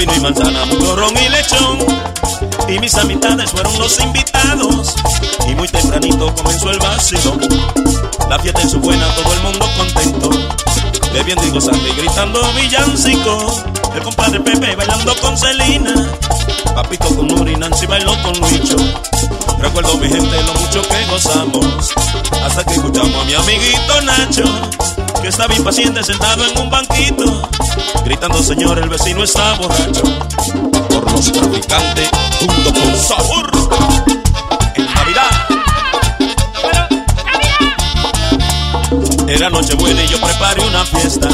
vino y manzana, mucho y lechón. Y mis amistades fueron los invitados. Y muy tempranito comenzó el vacilón. La fiesta en su buena, todo el mundo contento. Bebiendo y gozando y gritando villancico. El compadre Pepe bailando con Celina. Papito con Nuri, Nancy bailó con Luicho. Recuerdo mi gente lo mucho que gozamos. Hasta que escuchamos a mi amiguito Nacho. Que estaba impaciente sentado en un banquito. Gritando, señor, el vecino está borracho. Por los traficantes, junto con sabor. Era noche buena y yo preparé una fiesta.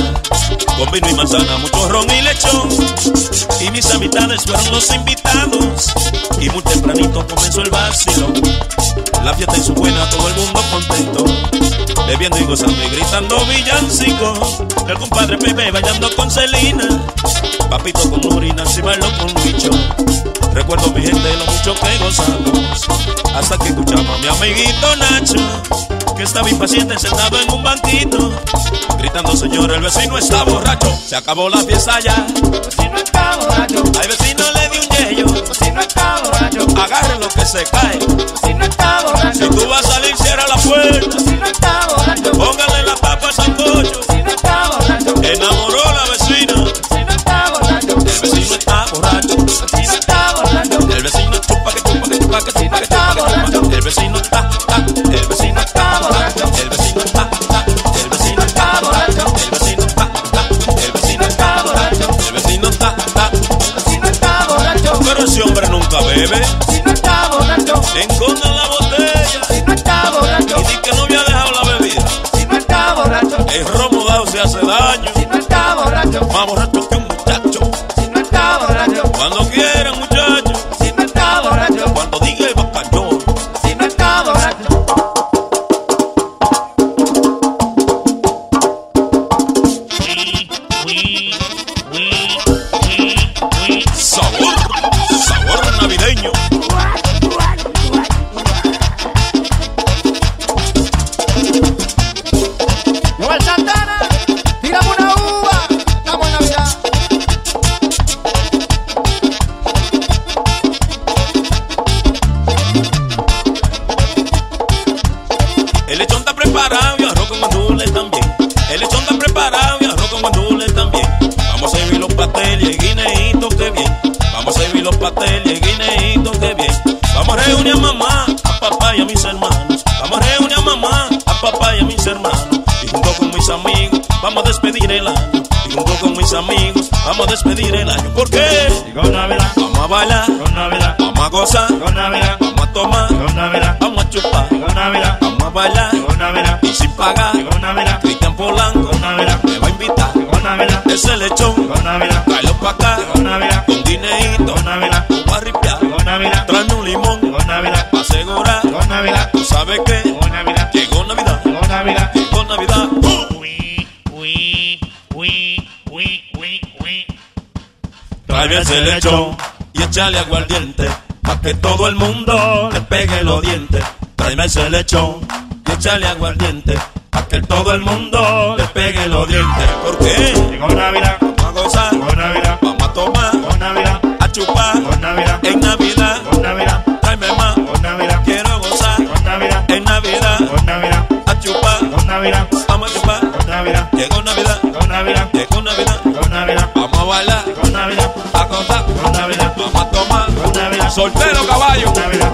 Con vino y manzana, mucho ron y lechón. Y mis amistades fueron los invitados. Y muy tempranito comenzó el vacilón. La fiesta hizo buena, todo el mundo contento. Bebiendo y gozando y gritando villancico. El compadre Pepe bailando con Celina. Papito con Nurina, si bailó con Luicho Recuerdo mi gente lo mucho que gozamos. Hasta que escuchamos a mi amiguito Nacho que estaba impaciente sentado en un banquito, gritando, señor, el vecino está borracho. Se acabó la fiesta ya. El vecino está borracho. Al vecino le di un yello. El vecino está borracho. Agarren lo que se cae. El vecino está borracho. Si tú vas a salir, cierra la puerta. El vecino está borracho. Póngale la papa a sancocho. El vecino está borracho. Enamoró a la vecina. El vecino está borracho. El vecino está borracho. El vecino está borracho. El vecino chupa que chupa que chupa que chupa que chupa que chupa. El vecino se hace daño. El vecino está borracho. Más borracho papá y a mis hermanos. Vamos a reunir a mamá, a papá y a mis hermanos. Y junto con mis amigos vamos a despedir el año. Y junto con mis amigos vamos a despedir el año. ¿Por qué? Llegó Navidad, Vamos a bailar, llegó Navidad, vamos a gozar, llegó Navidad, vamos a tomar, llegó Navidad, vamos a chupar, llegó Navidad, vamos a bailar llegó Navidad, y sin pagar. llegó Navidad, Cristian Polanco llegó Navidad, me va a invitar. llegó Navidad, Ese lechón, llegó Navidad, tráelo pa' acá. llegó Navidad, Con guineíto, llegó Navidad, sabes qué? llegó Navidad, Llegó Navidad, llegó Navidad. llegó Navidad. Tráeme ese lechón y échale aguardiente. Pa' que todo el mundo le pegue los dientes. Tráeme ese lechón y échale aguardiente. Pa' que todo el mundo le pegue los dientes. ¿Por qué? Navidad, llegó Navidad, llegó Navidad. Vamos a bailar, llegó Navidad, a gozar. llegó Navidad, Vamos a tomar. llegó Navidad, Soltero caballo. Navidad,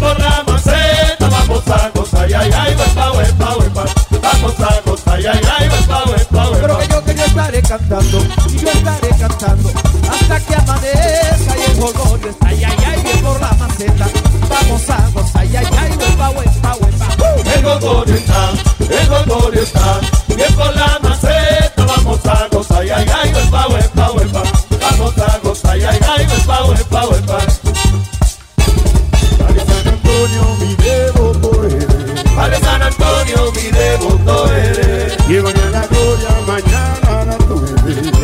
por la maceta, vamos a gozar, ay, ay, ay, huepa, huepa, huepa. Vamos a gozar, ay, ay, ay, huepa, huepa, huepa. Pero que yo que yo estaré cantando, y yo estaré cantando, hasta que amanezca y el jolgorio está, ay, ay, ay, bien por la maceta. Vamos a gozar, ay, ay, ay, huepa, huepa, huepa. El jolgorio está, el jolgorio está, bien por la maceta, vamos a gozar, ay, ay, ay, huepa, huepa, huepa. Vamos a gozar, ay, ay, ay, huepa, huepa, huepa. Antonio, mi. Padre San Antonio, mi devoto eres. Llévame a la gloria, mañana la tuve.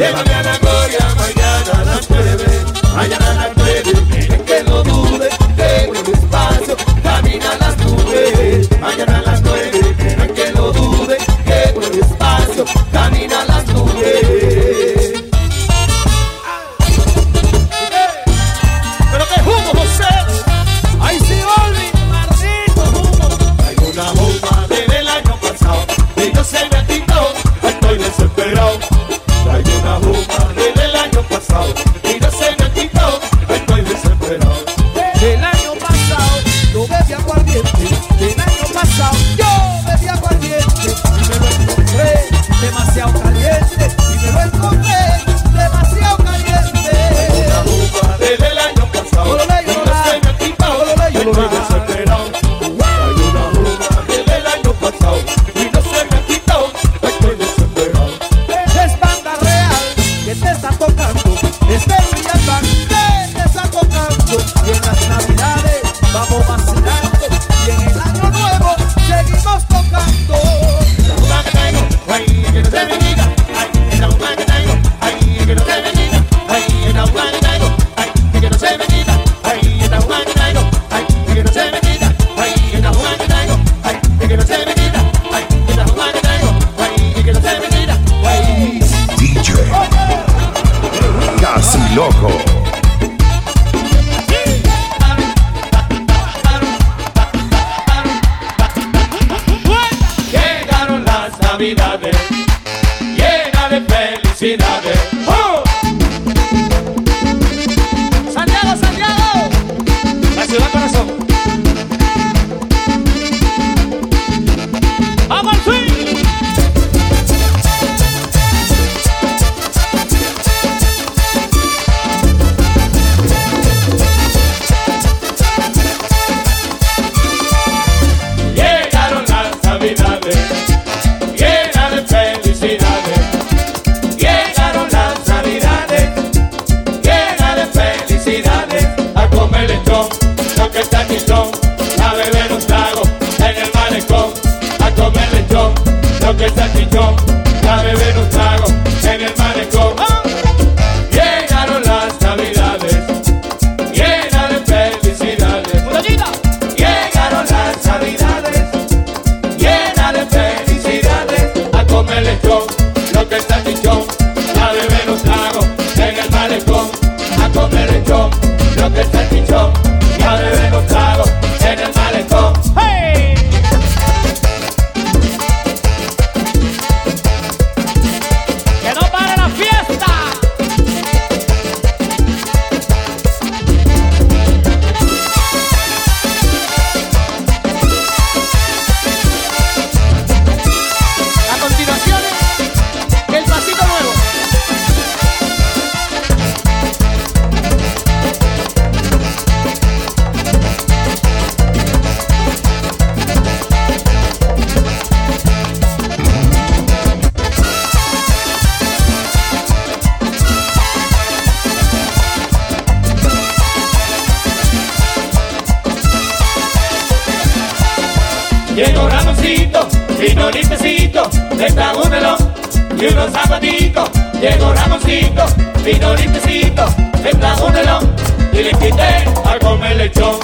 Vino limpiecito, le trajo un y unos zapatitos. Llegó Ramoncito, vino limpiecito, le trajo un melón y le invité a comer lechón,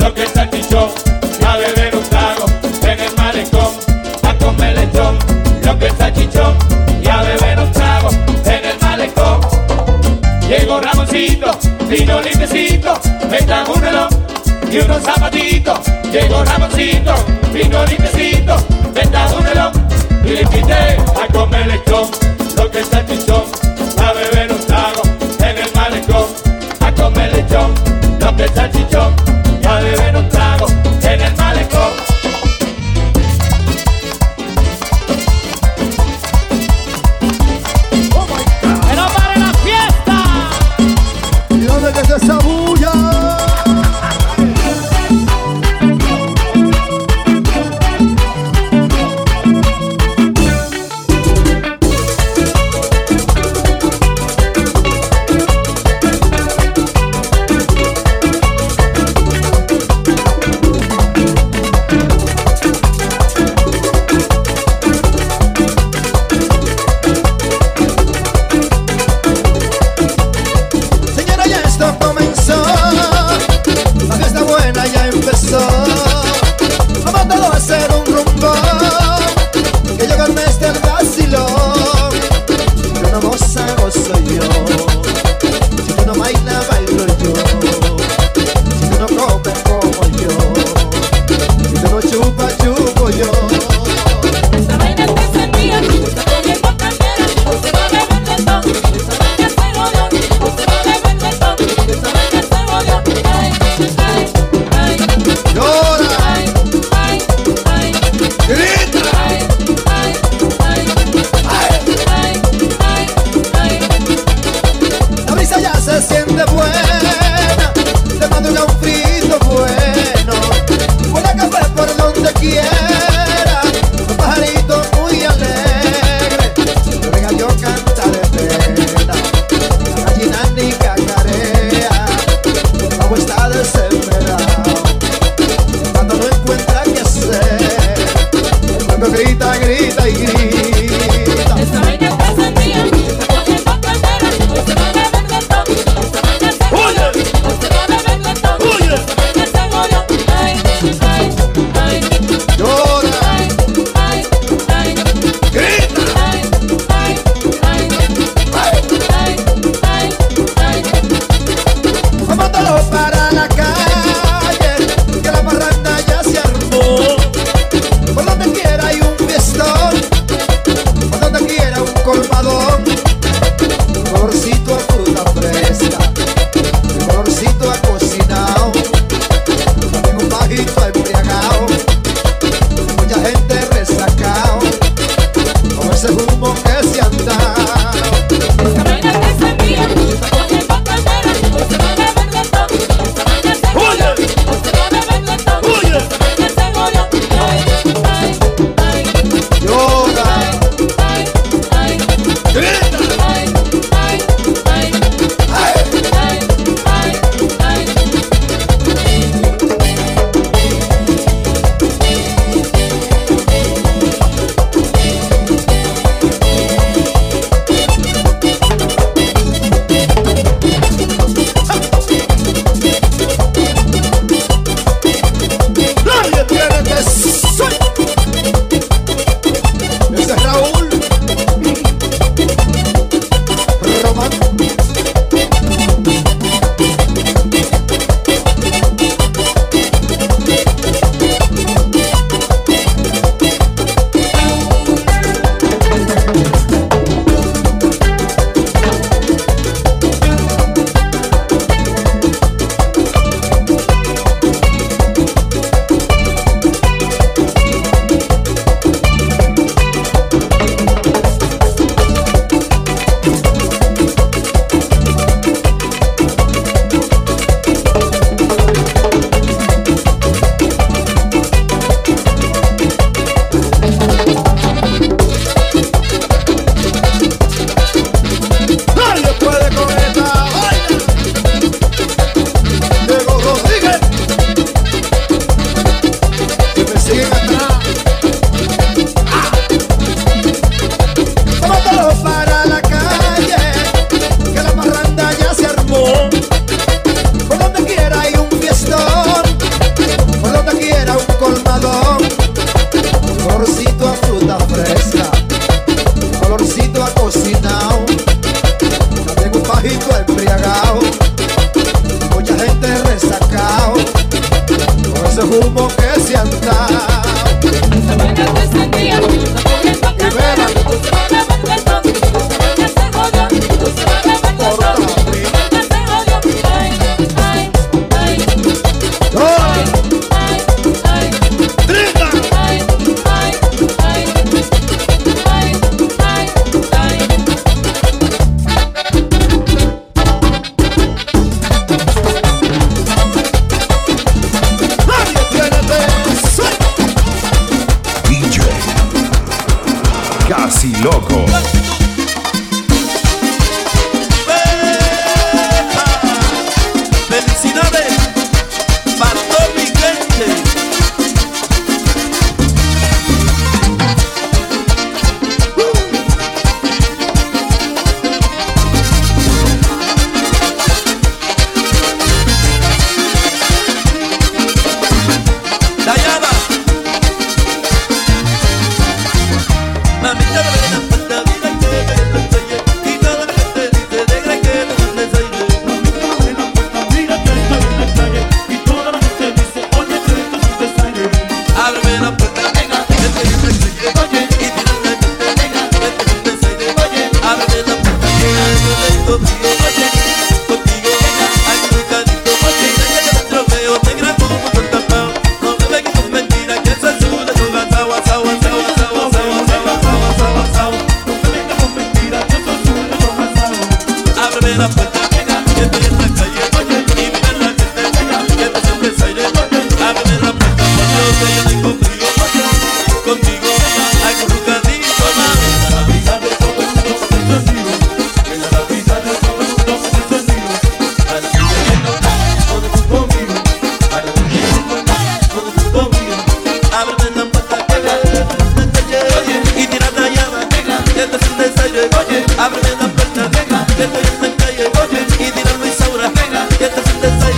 lo que está chichón, a beber un trago en el malecón. A comer lechón, lo que está chichón, y a beber un trago en el malecón. Llegó Ramoncito, vino limpiecito, me trajo un reloj y unos zapatitos. Llegó Ramoncito, vino limpiecito, trajo un reloj y le invité a comer lechón, lo que está chichón, a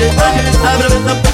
oye, oye, puerta.